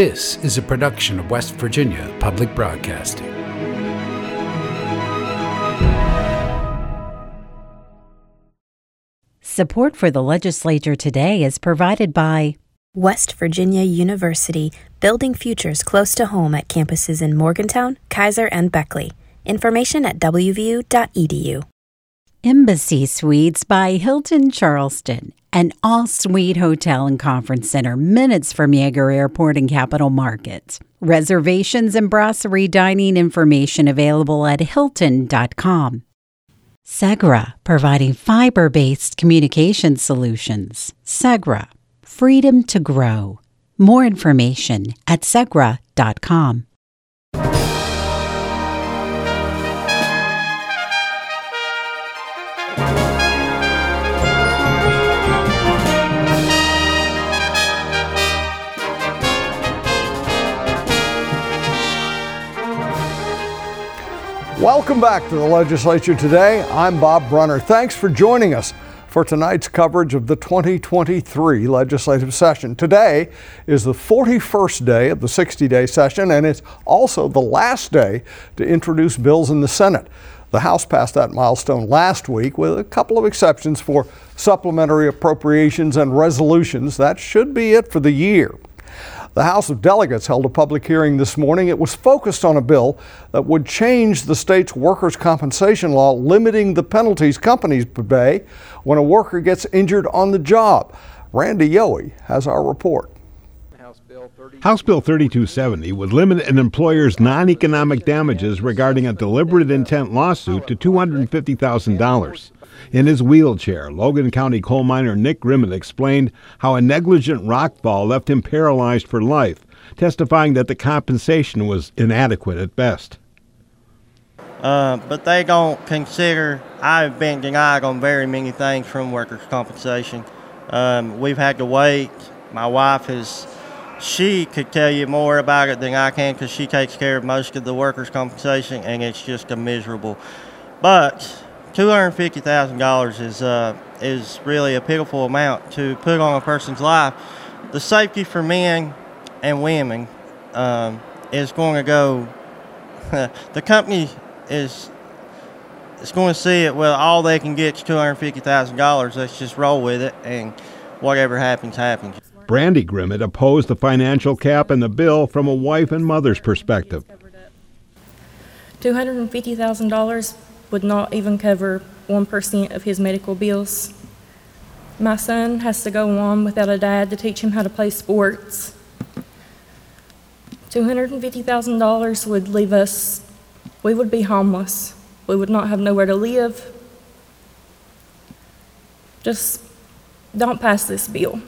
This is a production of West Virginia Public Broadcasting. Support for the legislature today is provided by West Virginia University, building futures close to home at campuses in Morgantown, Keyser, and Beckley. Information at wvu.edu. Embassy Suites by Hilton Charleston, an all suite hotel and conference center minutes from Yeager Airport and Capital Markets. Reservations and brasserie dining information available at hilton.com. Segra, providing fiber based communication solutions. Segra, freedom to grow. More information at segra.com. Welcome back to the legislature today. I'm Bob Brunner. Thanks for joining us for tonight's coverage of the 2023 legislative session. Today is the 41st day of the 60 day session, and it's also the last day to introduce bills in the Senate. The House passed that milestone last week with a couple of exceptions for supplementary appropriations and resolutions. That should be it for the year. The House of Delegates held a public hearing this morning. It was focused on a bill that would change the state's workers' compensation law, limiting the penalties companies pay when a worker gets injured on the job. Randy Yohe has our report. House Bill 3270 would limit an employer's non economic damages regarding a deliberate intent lawsuit to $250,000. In his wheelchair, Logan County coal miner Nick Grimmett explained how a negligent rock fall left him paralyzed for life, testifying that the compensation was inadequate at best. Uh, but they don't consider I've been denied on very many things from workers' compensation. Um, we've had to wait. My wife is, she could tell you more about it than I can because she takes care of most of the workers' compensation, and it's just a miserable. But two hundred fifty thousand dollars is uh, is really a pitiful amount to put on a person's life. The safety for men and women um, is going to go. the company is is going to see it. Well, all they can get is two hundred fifty thousand dollars. Let's just roll with it, and whatever happens, happens. Brandy Grimmett opposed the financial cap in the bill from a wife and mother's perspective. Two hundred and fifty thousand dollars would not even cover 1% of his medical bills. My son has to go on without a dad to teach him how to play sports. $250,000 would leave us, we would be homeless. We would not have nowhere to live. Just don't pass this bill.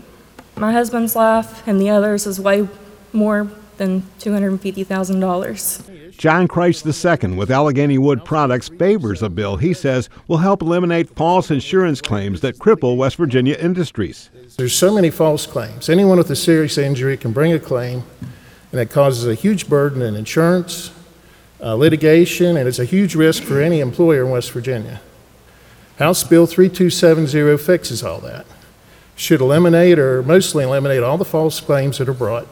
My husband's life and the others is way more than $250,000. John Crites II with Allegheny Wood Products favors a bill he says will help eliminate false insurance claims that cripple West Virginia industries. There's so many false claims. Anyone with a serious injury can bring a claim, and it causes a huge burden in insurance, uh, litigation, and it's a huge risk for any employer in West Virginia. House Bill 3270 fixes all that. Should eliminate or mostly eliminate all the false claims that are brought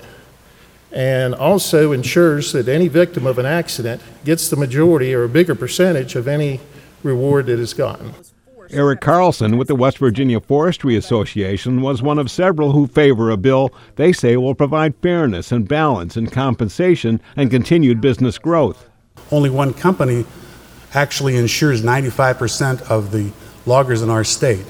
and also ensures that any victim of an accident gets the majority or a bigger percentage of any reward that is gotten. Eric Carlson with the West Virginia Forestry Association was one of several who favor a bill they say will provide fairness and balance in compensation and continued business growth. Only one company actually insures 95% of the loggers in our state.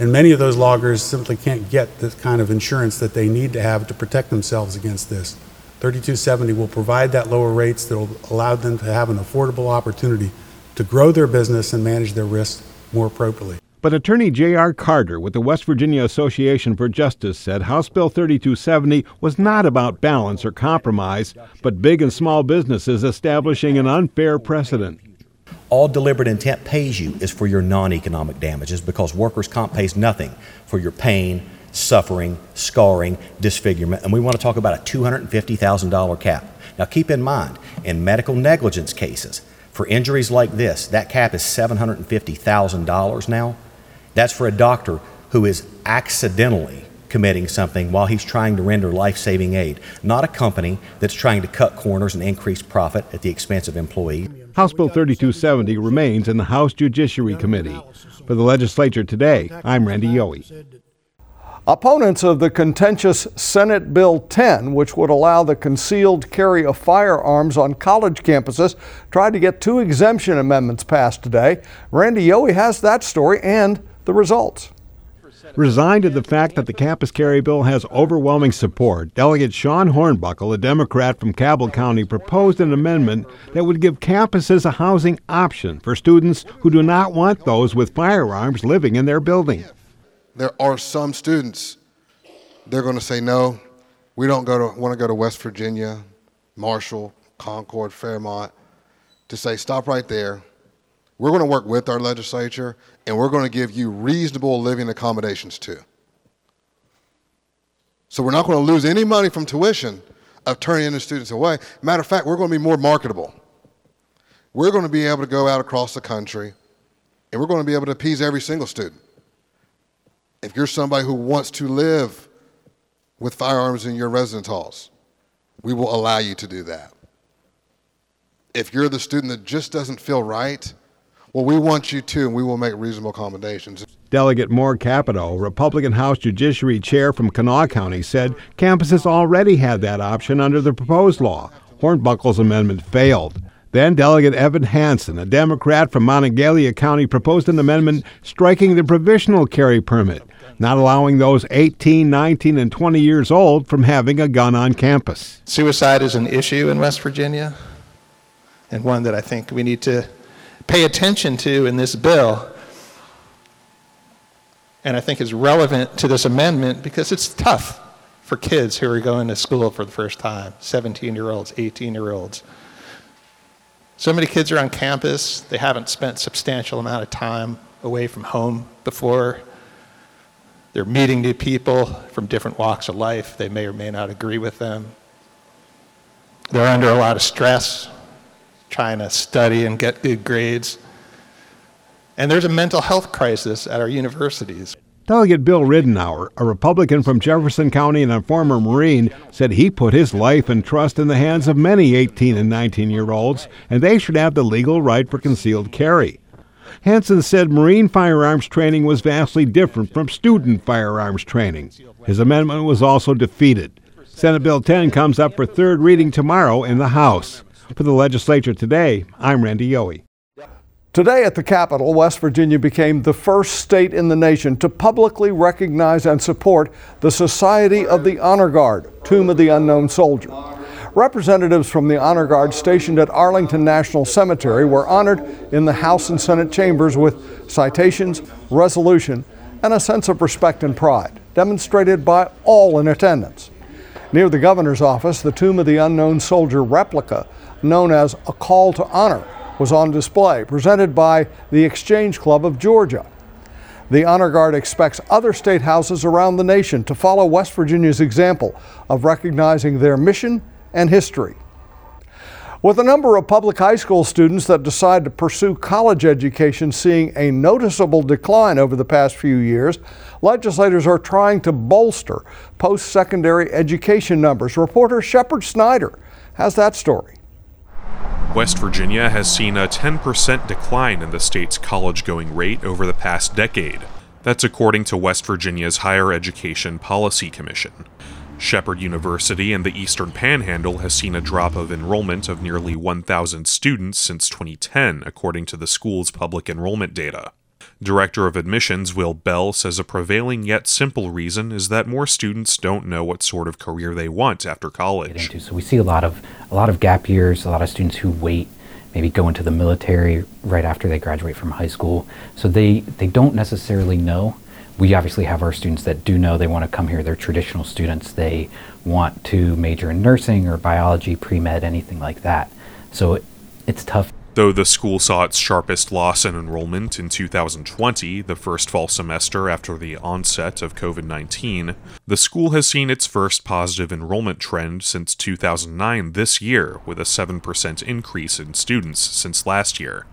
And many of those loggers simply can't get the kind of insurance that they need to have to protect themselves against this. 3270 will provide that lower rates that will allow them to have an affordable opportunity to grow their business and manage their risks more appropriately. But attorney J.R. Carter with the West Virginia Association for Justice said House Bill 3270 was not about balance or compromise, but big and small businesses establishing an unfair precedent. All deliberate intent pays you is for your non economic damages because workers' comp pays nothing for your pain, suffering, scarring, disfigurement, and we want to talk about a $250,000 cap. Now, keep in mind, in medical negligence cases, for injuries like this, that cap is $750,000 now. That's for a doctor who is accidentally committing something while he's trying to render life saving aid, not a company that's trying to cut corners and increase profit at the expense of employees. House Bill 3270 remains in the House Judiciary Committee. For the legislature today, I'm Randy Yohe. Opponents of the contentious Senate Bill 10, which would allow the concealed carry of firearms on college campuses, tried to get two exemption amendments passed today. Randy Yohe has that story and the results. Resigned to the fact that the campus carry bill has overwhelming support, Delegate Sean Hornbuckle, a Democrat from Cabell County, proposed an amendment that would give campuses a housing option for students who do not want those with firearms living in their building. There are some students, they're going to say, no, we don't go to, want to go to West Virginia, Marshall, Concord, Fairmont, to say, stop right there. We're going to work with our legislature and we're going to give you reasonable living accommodations too. So we're not going to lose any money from tuition of turning the students away. Matter of fact, we're going to be more marketable. We're going to be able to go out across the country and we're going to be able to appease every single student. If you're somebody who wants to live with firearms in your residence halls, we will allow you to do that. If you're the student that just doesn't feel right, well, we want you to, and we will make reasonable accommodations. Delegate Moore Capito, Republican House Judiciary Chair from Kanawha County, said campuses already had that option under the proposed law. Hornbuckle's amendment failed. Then Delegate Evan Hansen, a Democrat from Monongalia County, proposed an amendment striking the provisional carry permit, not allowing those 18, 19, and 20 years old from having a gun on campus. Suicide is an issue in West Virginia, and one that I think we need to pay attention to in this bill. And I think is relevant to this amendment because it's tough for kids who are going to school for the first time 17 year olds, 18 year olds. So many kids are on campus, they haven't spent substantial amount of time away from home before. They're meeting new people from different walks of life. They may or may not agree with them. They're under a lot of stress trying to study and get good grades. And there's a mental health crisis at our universities. Delegate Bill Ridenour, a Republican from Jefferson County and a former Marine, said he put his life and trust in the hands of many 18 and 19 year olds, and they should have the legal right for concealed carry. Hansen said Marine firearms training was vastly different from student firearms training. His amendment was also defeated. Senate Bill 10 comes up for third reading tomorrow in the House. For the legislature today, I'm Randy Yohe. Today at the Capitol, West Virginia became the first state in the nation to publicly recognize and support the Society of the Honor Guard, Tomb of the Unknown Soldier. Representatives from the Honor Guard stationed at Arlington National Cemetery were honored in the House and Senate chambers with citations, resolution, and a sense of respect and pride, demonstrated by all in attendance. Near the governor's office, the Tomb of the Unknown Soldier replica known as A Call to Honor, was on display, presented by the Exchange Club of Georgia. The Honor Guard expects other state houses around the nation to follow West Virginia's example of recognizing their mission and history. With a number of public high school students that decide to pursue college education seeing a noticeable decline over the past few years, legislators are trying to bolster post secondary education numbers. Reporter Shepherd Snyder has that story. West Virginia has seen a 10% decline in the state's college going rate over the past decade. That's according to West Virginia's Higher Education Policy Commission. Shepherd University in the Eastern Panhandle has seen a drop of enrollment of nearly 1,000 students since 2010, according to the school's public enrollment data. Director of Admissions Will Bell says a prevailing yet simple reason is that more students don't know what sort of career they want after college. So we see a lot of a lot of gap years, a lot of students who wait, maybe go into the military right after they graduate from high school. So they they don't necessarily know. We obviously have our students that do know they want to come here. They're traditional students. They want to major in nursing or biology, pre-med, anything like that. So it, it's tough Though the school saw its sharpest loss in enrollment in 2020, the first fall semester after the onset of COVID 19, the school has seen its first positive enrollment trend since 2009 this year, with a 7% increase in students since last year.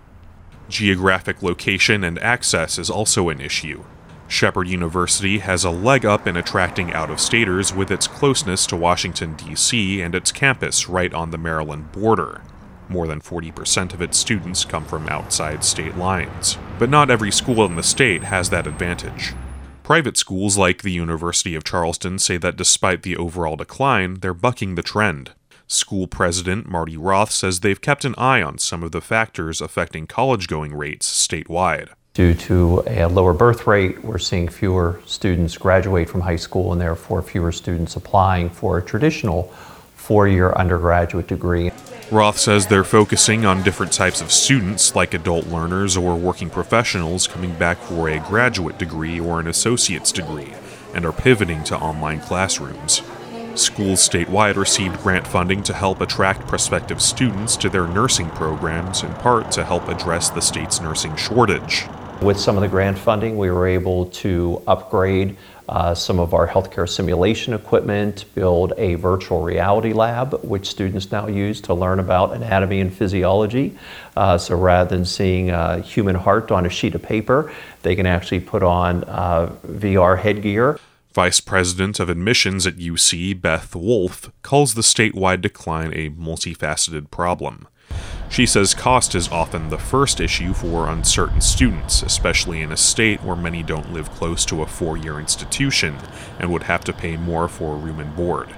Geographic location and access is also an issue. Shepherd University has a leg up in attracting out of staters with its closeness to Washington, D.C., and its campus right on the Maryland border. More than 40% of its students come from outside state lines. But not every school in the state has that advantage. Private schools like the University of Charleston say that despite the overall decline, they're bucking the trend. School president Marty Roth says they've kept an eye on some of the factors affecting college going rates statewide. Due to a lower birth rate, we're seeing fewer students graduate from high school and therefore fewer students applying for a traditional four year undergraduate degree. Roth says they're focusing on different types of students, like adult learners or working professionals coming back for a graduate degree or an associate's degree, and are pivoting to online classrooms. Schools statewide received grant funding to help attract prospective students to their nursing programs, in part to help address the state's nursing shortage. With some of the grant funding, we were able to upgrade uh, some of our healthcare simulation equipment, build a virtual reality lab, which students now use to learn about anatomy and physiology. Uh, so rather than seeing a human heart on a sheet of paper, they can actually put on uh, VR headgear. Vice President of Admissions at UC, Beth Wolf, calls the statewide decline a multifaceted problem. She says cost is often the first issue for uncertain students, especially in a state where many don't live close to a four year institution and would have to pay more for room and board.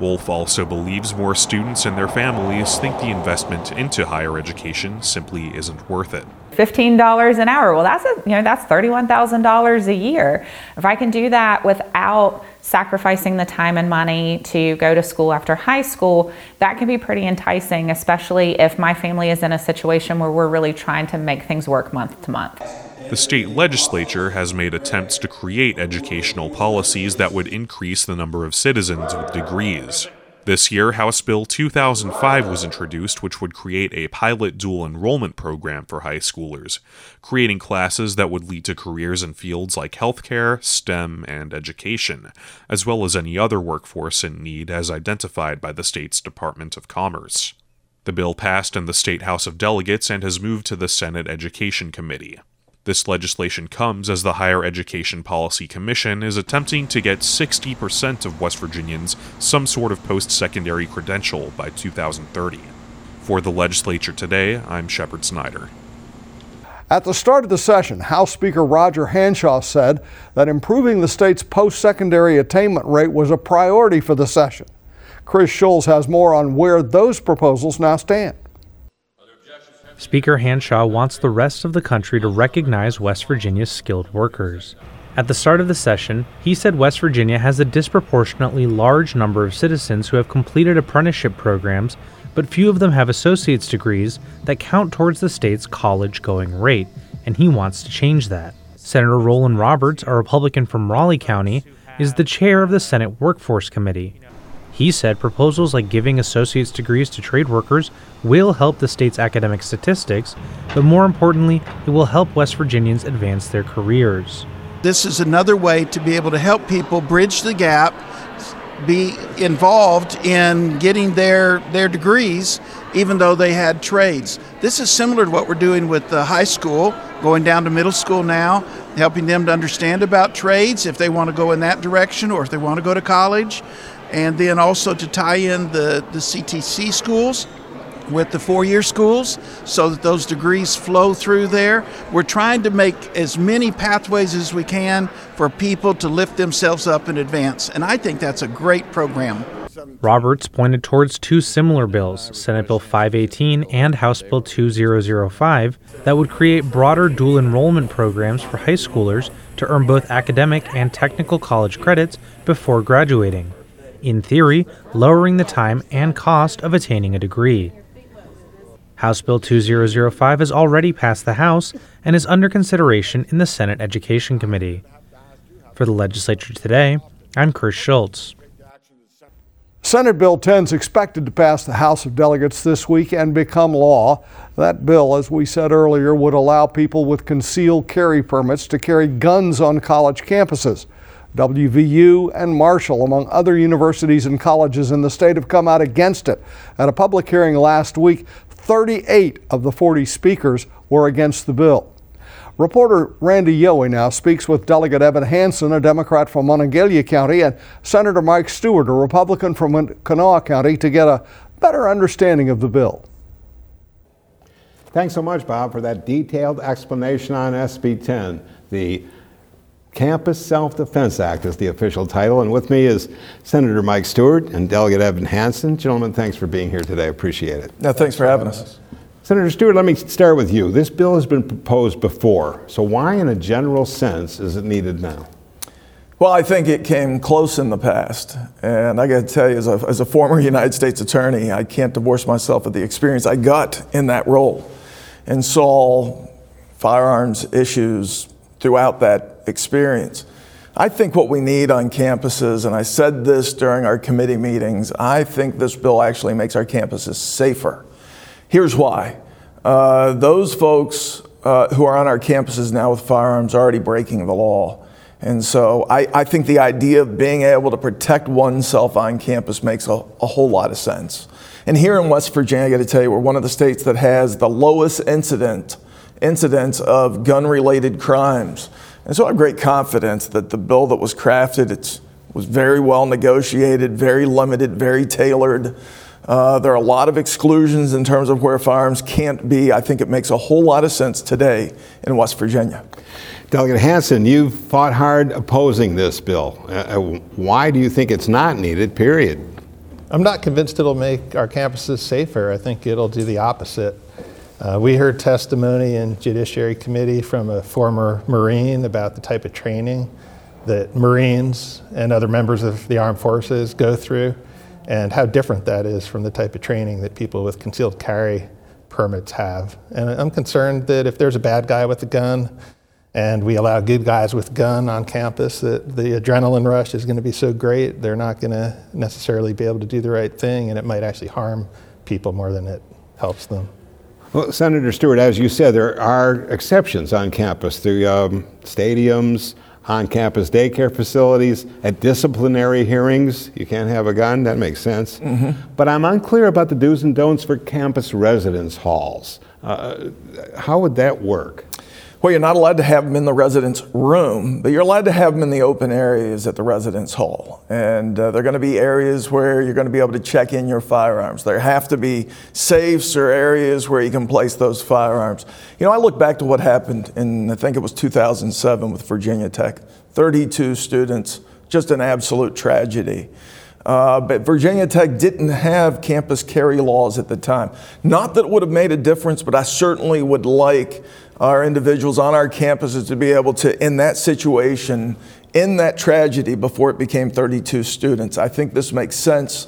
Wolf also believes more students and their families think the investment into higher education simply isn't worth it. $15 an hour. Well, that's a, you know, that's $31,000 a year. If I can do that without sacrificing the time and money to go to school after high school, that can be pretty enticing, especially if my family is in a situation where we're really trying to make things work month to month. The state legislature has made attempts to create educational policies that would increase the number of citizens with degrees. This year, House Bill 2005 was introduced, which would create a pilot dual enrollment program for high schoolers, creating classes that would lead to careers in fields like healthcare, STEM, and education, as well as any other workforce in need as identified by the state's Department of Commerce. The bill passed in the State House of Delegates and has moved to the Senate Education Committee. This legislation comes as the Higher Education Policy Commission is attempting to get 60% of West Virginians some sort of post secondary credential by 2030. For the legislature today, I'm Shepherd Snyder. At the start of the session, House Speaker Roger Hanshaw said that improving the state's post secondary attainment rate was a priority for the session. Chris Schulz has more on where those proposals now stand. Speaker Hanshaw wants the rest of the country to recognize West Virginia's skilled workers. At the start of the session, he said West Virginia has a disproportionately large number of citizens who have completed apprenticeship programs, but few of them have associate's degrees that count towards the state's college going rate, and he wants to change that. Senator Rollan Roberts, a Republican from Raleigh County, is the chair of the Senate Workforce Committee. He said proposals like giving associate's degrees to trade workers will help the state's academic statistics, but more importantly, it will help West Virginians advance their careers. This is another way to be able to help people bridge the gap, be involved in getting their, their degrees, even though they had trades. This is similar to what we're doing with the high school, going down to middle school now, helping them to understand about trades if they want to go in that direction or if they want to go to college and then also to tie in the, the CTC schools with the four year schools so that those degrees flow through there. We're trying to make as many pathways as we can for people to lift themselves up in advance, and I think that's a great program. Roberts pointed towards two similar bills, Senate Bill 518 and House Bill 2005, that would create broader dual enrollment programs for high schoolers to earn both academic and technical college credits before graduating in theory, lowering the time and cost of attaining a degree. House Bill 2005 has already passed the House and is under consideration in the Senate Education Committee. For the legislature today, I'm Chris Schulz. Senate Bill 10 is expected to pass the House of Delegates this week and become law. That bill, as we said earlier, would allow people with concealed carry permits to carry guns on college campuses. WVU and Marshall, among other universities and colleges in the state, have come out against it. At a public hearing last week, 38 of the 40 speakers were against the bill. Reporter Randy Yohe now speaks with Delegate Evan Hansen, a Democrat from Monongalia County, and Senator Mike Stuart, a Republican from Kanawha County, to get a better understanding of the bill. Thanks so much, Bob, for that detailed explanation on SB 10. The Campus Self Defense Act is the official title. And with me is Senator Mike Stuart and Delegate Evan Hansen. Gentlemen, thanks for being here today. Appreciate it. No, thanks for having us. Senator Stuart, let me start with you. This bill has been proposed before, so why, in a general sense, is it needed now? Well, I think it came close in the past. And I got to tell you, as a, as a former United States attorney, I can't divorce myself of the experience I got in that role and saw firearms issues throughout that experience. I think what we need on campuses, and I said this during our committee meetings, I think this bill actually makes our campuses safer. Here's why. Uh, those folks uh, who are on our campuses now with firearms are already breaking the law. And so I, I, think the idea of being able to protect oneself on campus makes a, a whole lot of sense. And here in West Virginia, I got to tell you, we're one of the states that has the lowest incident incidents of gun-related crimes. And so I have great confidence that the bill that was crafted it was very well negotiated, very limited, very tailored. Uh, there are a lot of exclusions in terms of where firearms can't be. I think it makes a whole lot of sense today in West Virginia. Delegate Hansen, you've fought hard opposing this bill. Uh, uh, why do you think it's not needed, period? I'm not convinced it'll make our campuses safer. I think it'll do the opposite. Uh, we heard testimony in Judiciary Committee from a former Marine about the type of training that Marines and other members of the armed forces go through and how different that is from the type of training that people with concealed carry permits have. And I'm concerned that if there's a bad guy with a gun and we allow good guys with gun on campus that the adrenaline rush is going to be so great they're not going to necessarily be able to do the right thing and it might actually harm people more than it helps them. Well, Senator Stuart, as you said, there are exceptions on campus through um, stadiums, on campus daycare facilities, at disciplinary hearings. You can't have a gun, that makes sense. Mm-hmm. But I'm unclear about the do's and don'ts for campus residence halls. Uh, how would that work? Well, you're not allowed to have them in the residence room, but you're allowed to have them in the open areas at the residence hall. And uh, they're going to be areas where you're going to be able to check in your firearms. There have to be safes or areas where you can place those firearms. You know, I look back to what happened in, I think it was 2007 with Virginia Tech 32 students, just an absolute tragedy. Uh, but Virginia Tech didn't have campus carry laws at the time. Not that it would have made a difference, but I certainly would like our individuals on our campuses to be able to, in that situation, in that tragedy before it became 32 students. I think this makes sense.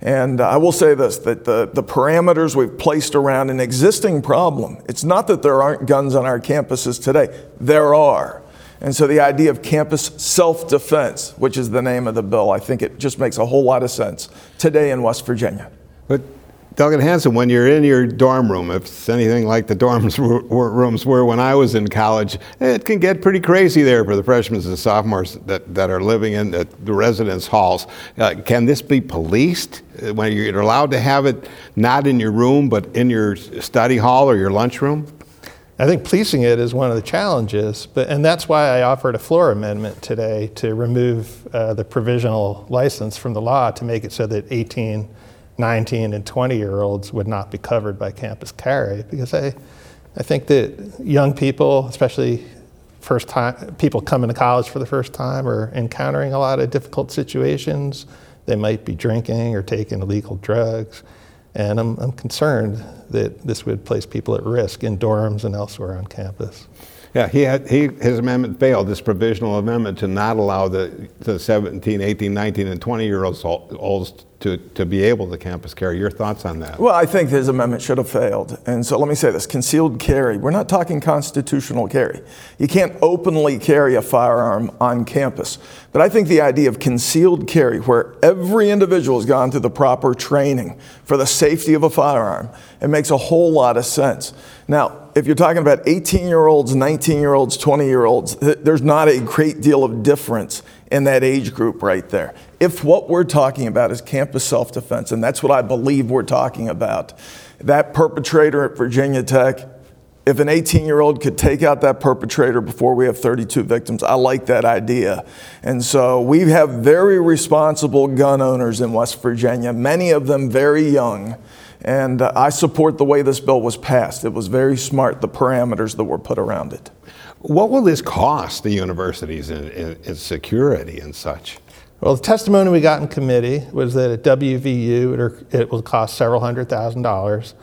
And I will say this that the, the parameters we've placed around an existing problem, it's not that there aren't guns on our campuses today, there are. And so the idea of campus self defense, which is the name of the bill, I think it just makes a whole lot of sense today in West Virginia. But Delegate Hansen, when you're in your dorm room, if it's anything like the dorms rooms were when I was in college, it can get pretty crazy there for the freshmen and sophomores that, that are living in the, the residence halls. Uh, can this be policed uh, when you're allowed to have it not in your room but in your study hall or your lunchroom? I think policing it is one of the challenges, but and that's why I offered a floor amendment today to remove uh, the provisional license from the law to make it so that 18 19 and 20 year olds would not be covered by campus carry because I, I think that young people, especially first time people coming to college for the first time, are encountering a lot of difficult situations. They might be drinking or taking illegal drugs. And I'm, I'm concerned that this would place people at risk in dorms and elsewhere on campus. Yeah, he had, he, his amendment failed, this provisional amendment to not allow the, the 17, 18, 19, and 20 year olds to, to be able to campus carry. Your thoughts on that? Well, I think his amendment should have failed. And so let me say this concealed carry, we're not talking constitutional carry. You can't openly carry a firearm on campus. But I think the idea of concealed carry, where every individual has gone through the proper training for the safety of a firearm, it makes a whole lot of sense. Now, if you're talking about 18 year olds, 19 year olds, 20 year olds, there's not a great deal of difference in that age group right there. If what we're talking about is campus self defense, and that's what I believe we're talking about, that perpetrator at Virginia Tech, if an 18 year old could take out that perpetrator before we have 32 victims, I like that idea. And so we have very responsible gun owners in West Virginia, many of them very young. And uh, I support the way this bill was passed. It was very smart, the parameters that were put around it. What will this cost the universities in, in, in security and such? Well, the testimony we got in committee was that at WVU it, it will cost several hundred thousand dollars.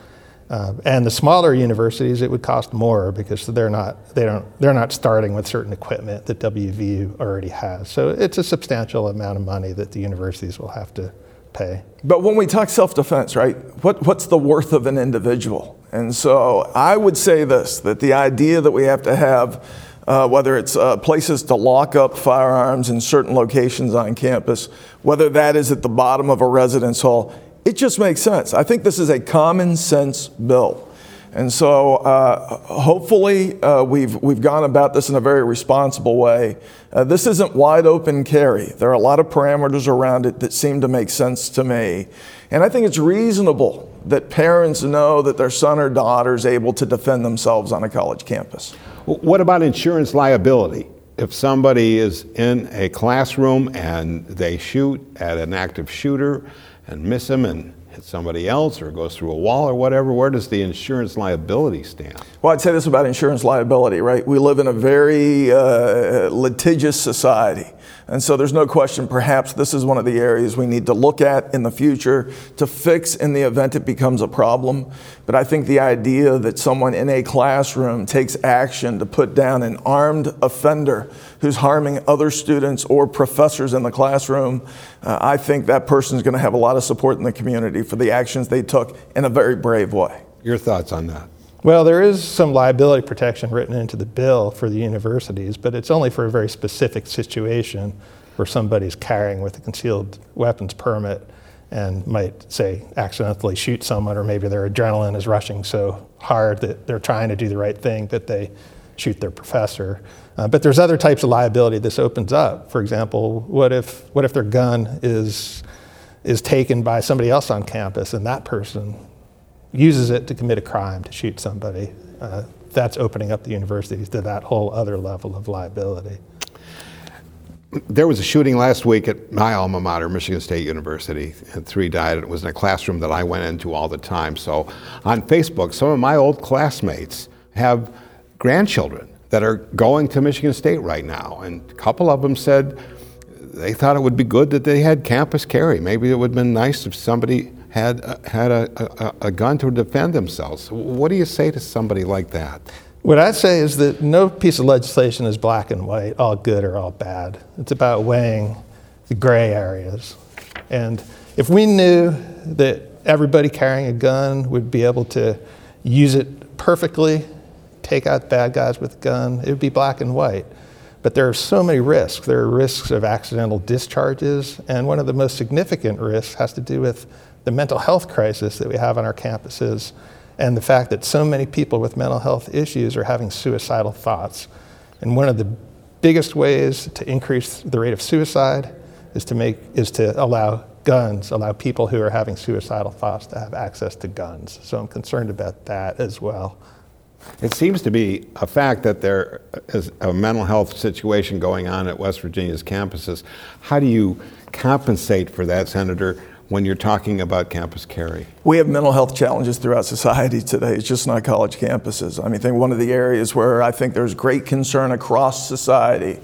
Uh, and the smaller universities, it would cost more because they're not they don't they're not starting with certain equipment that WVU already has. So it's a substantial amount of money that the universities will have to pay. But when we talk self-defense, right? What what's the worth of an individual? And so I would say this: that the idea that we have to have uh, whether it's uh, places to lock up firearms in certain locations on campus, whether that is at the bottom of a residence hall, it just makes sense. I think this is a common sense bill. And so uh, hopefully uh, we've, we've gone about this in a very responsible way. Uh, this isn't wide open carry. There are a lot of parameters around it that seem to make sense to me. And I think it's reasonable that parents know that their son or daughter is able to defend themselves on a college campus. What about insurance liability? If somebody is in a classroom and they shoot at an active shooter, and miss him and hit somebody else or goes through a wall or whatever, where does the insurance liability stand? Well, I'd say this about insurance liability, right? We live in a very uh, litigious society. And so there's no question, perhaps this is one of the areas we need to look at in the future to fix in the event it becomes a problem. But I think the idea that someone in a classroom takes action to put down an armed offender who's harming other students or professors in the classroom, uh, I think that person is going to have a lot of support in the community for the actions they took in a very brave way. Your thoughts on that? Well, there is some liability protection written into the bill for the universities, but it's only for a very specific situation where somebody's carrying with a concealed weapons permit and might, say, accidentally shoot someone, or maybe their adrenaline is rushing so hard that they're trying to do the right thing that they shoot their professor. Uh, but there's other types of liability this opens up. For example, what if, what if their gun is, is taken by somebody else on campus and that person uses it to commit a crime, to shoot somebody, uh, that's opening up the universities to that whole other level of liability. There was a shooting last week at my alma mater, Michigan State University, and three died. It was in a classroom that I went into all the time. So on Facebook, some of my old classmates have grandchildren that are going to Michigan State right now. And a couple of them said they thought it would be good that they had campus carry. Maybe it would have been nice if somebody had uh, had a, a, a gun to defend themselves. What do you say to somebody like that? What I'd say is that no piece of legislation is black and white, all good or all bad. It's about weighing the gray areas. And if we knew that everybody carrying a gun would be able to use it perfectly, take out bad guys with a gun, it would be black and white. But there are so many risks. There are risks of accidental discharges, and one of the most significant risks has to do with the mental health crisis that we have on our campuses and the fact that so many people with mental health issues are having suicidal thoughts. And one of the biggest ways to increase the rate of suicide is to make is to allow guns, allow people who are having suicidal thoughts to have access to guns. So I'm concerned about that as well. It seems to be a fact that there is a mental health situation going on at West Virginia's campuses. How do you compensate for that, Senator? When you're talking about campus carry? We have mental health challenges throughout society today. It's just not college campuses. I mean, I think one of the areas where I think there's great concern across society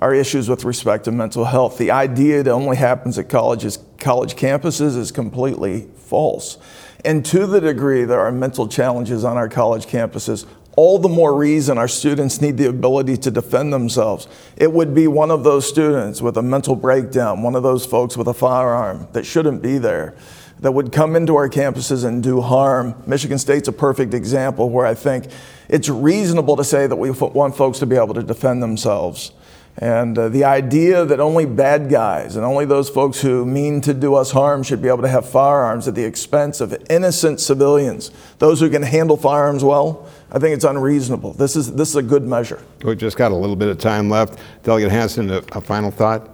are issues with respect to mental health. The idea that only happens at colleges, college campuses is completely false. And to the degree there are mental challenges on our college campuses, all the more reason our students need the ability to defend themselves. It would be one of those students with a mental breakdown, one of those folks with a firearm that shouldn't be there, that would come into our campuses and do harm. Michigan State's a perfect example where I think it's reasonable to say that we want folks to be able to defend themselves. And uh, the idea that only bad guys and only those folks who mean to do us harm should be able to have firearms at the expense of innocent civilians, those who can handle firearms well, I think it's unreasonable. This is, this is a good measure. We've just got a little bit of time left. Delegate Hansen, a, a final thought?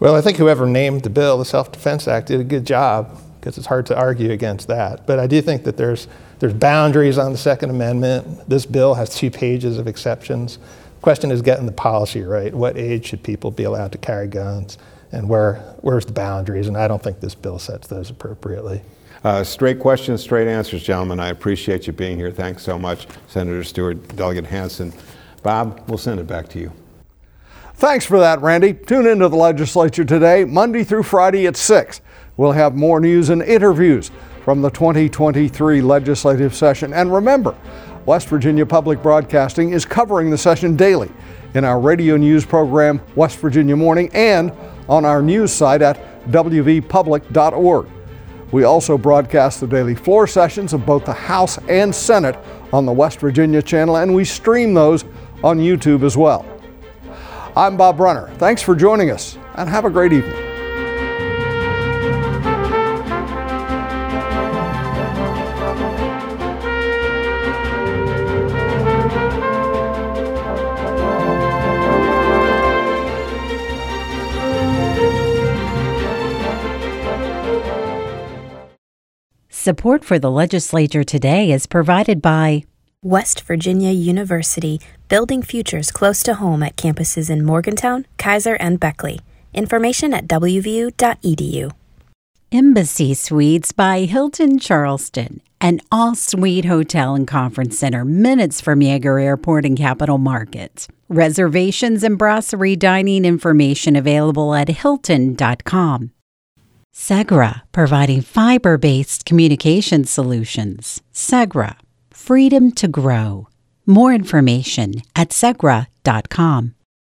Well, I think whoever named the bill, the Self Defense Act, did a good job because it's hard to argue against that. But I do think that there's, there's boundaries on the Second Amendment. This bill has two pages of exceptions. The question is getting the policy right. What age should people be allowed to carry guns? And where, where's the boundaries? And I don't think this bill sets those appropriately. Uh, straight questions, straight answers, gentlemen. I appreciate you being here. Thanks so much, Senator Stuart, Delegate Hansen. Bob, we'll send it back to you. Thanks for that, Randy. Tune into the legislature today, Monday through Friday at 6. We'll have more news and interviews from the 2023 legislative session. And remember, West Virginia Public Broadcasting is covering the session daily in our radio news program, West Virginia Morning, and on our news site at wvpublic.org. We also broadcast the daily floor sessions of both the House and Senate on the West Virginia channel, and we stream those on YouTube as well. I'm Bob Brunner. Thanks for joining us, and have a great evening. Support for the legislature today is provided by West Virginia University, building futures close to home at campuses in Morgantown, Keyser, and Beckley. Information at wvu.edu. Embassy Suites by Hilton Charleston, an all suite hotel and conference center minutes from Yeager Airport and Capital Markets. Reservations and brasserie dining information available at hilton.com. Segra, providing fiber based communication solutions. Segra, freedom to grow. More information at segra.com.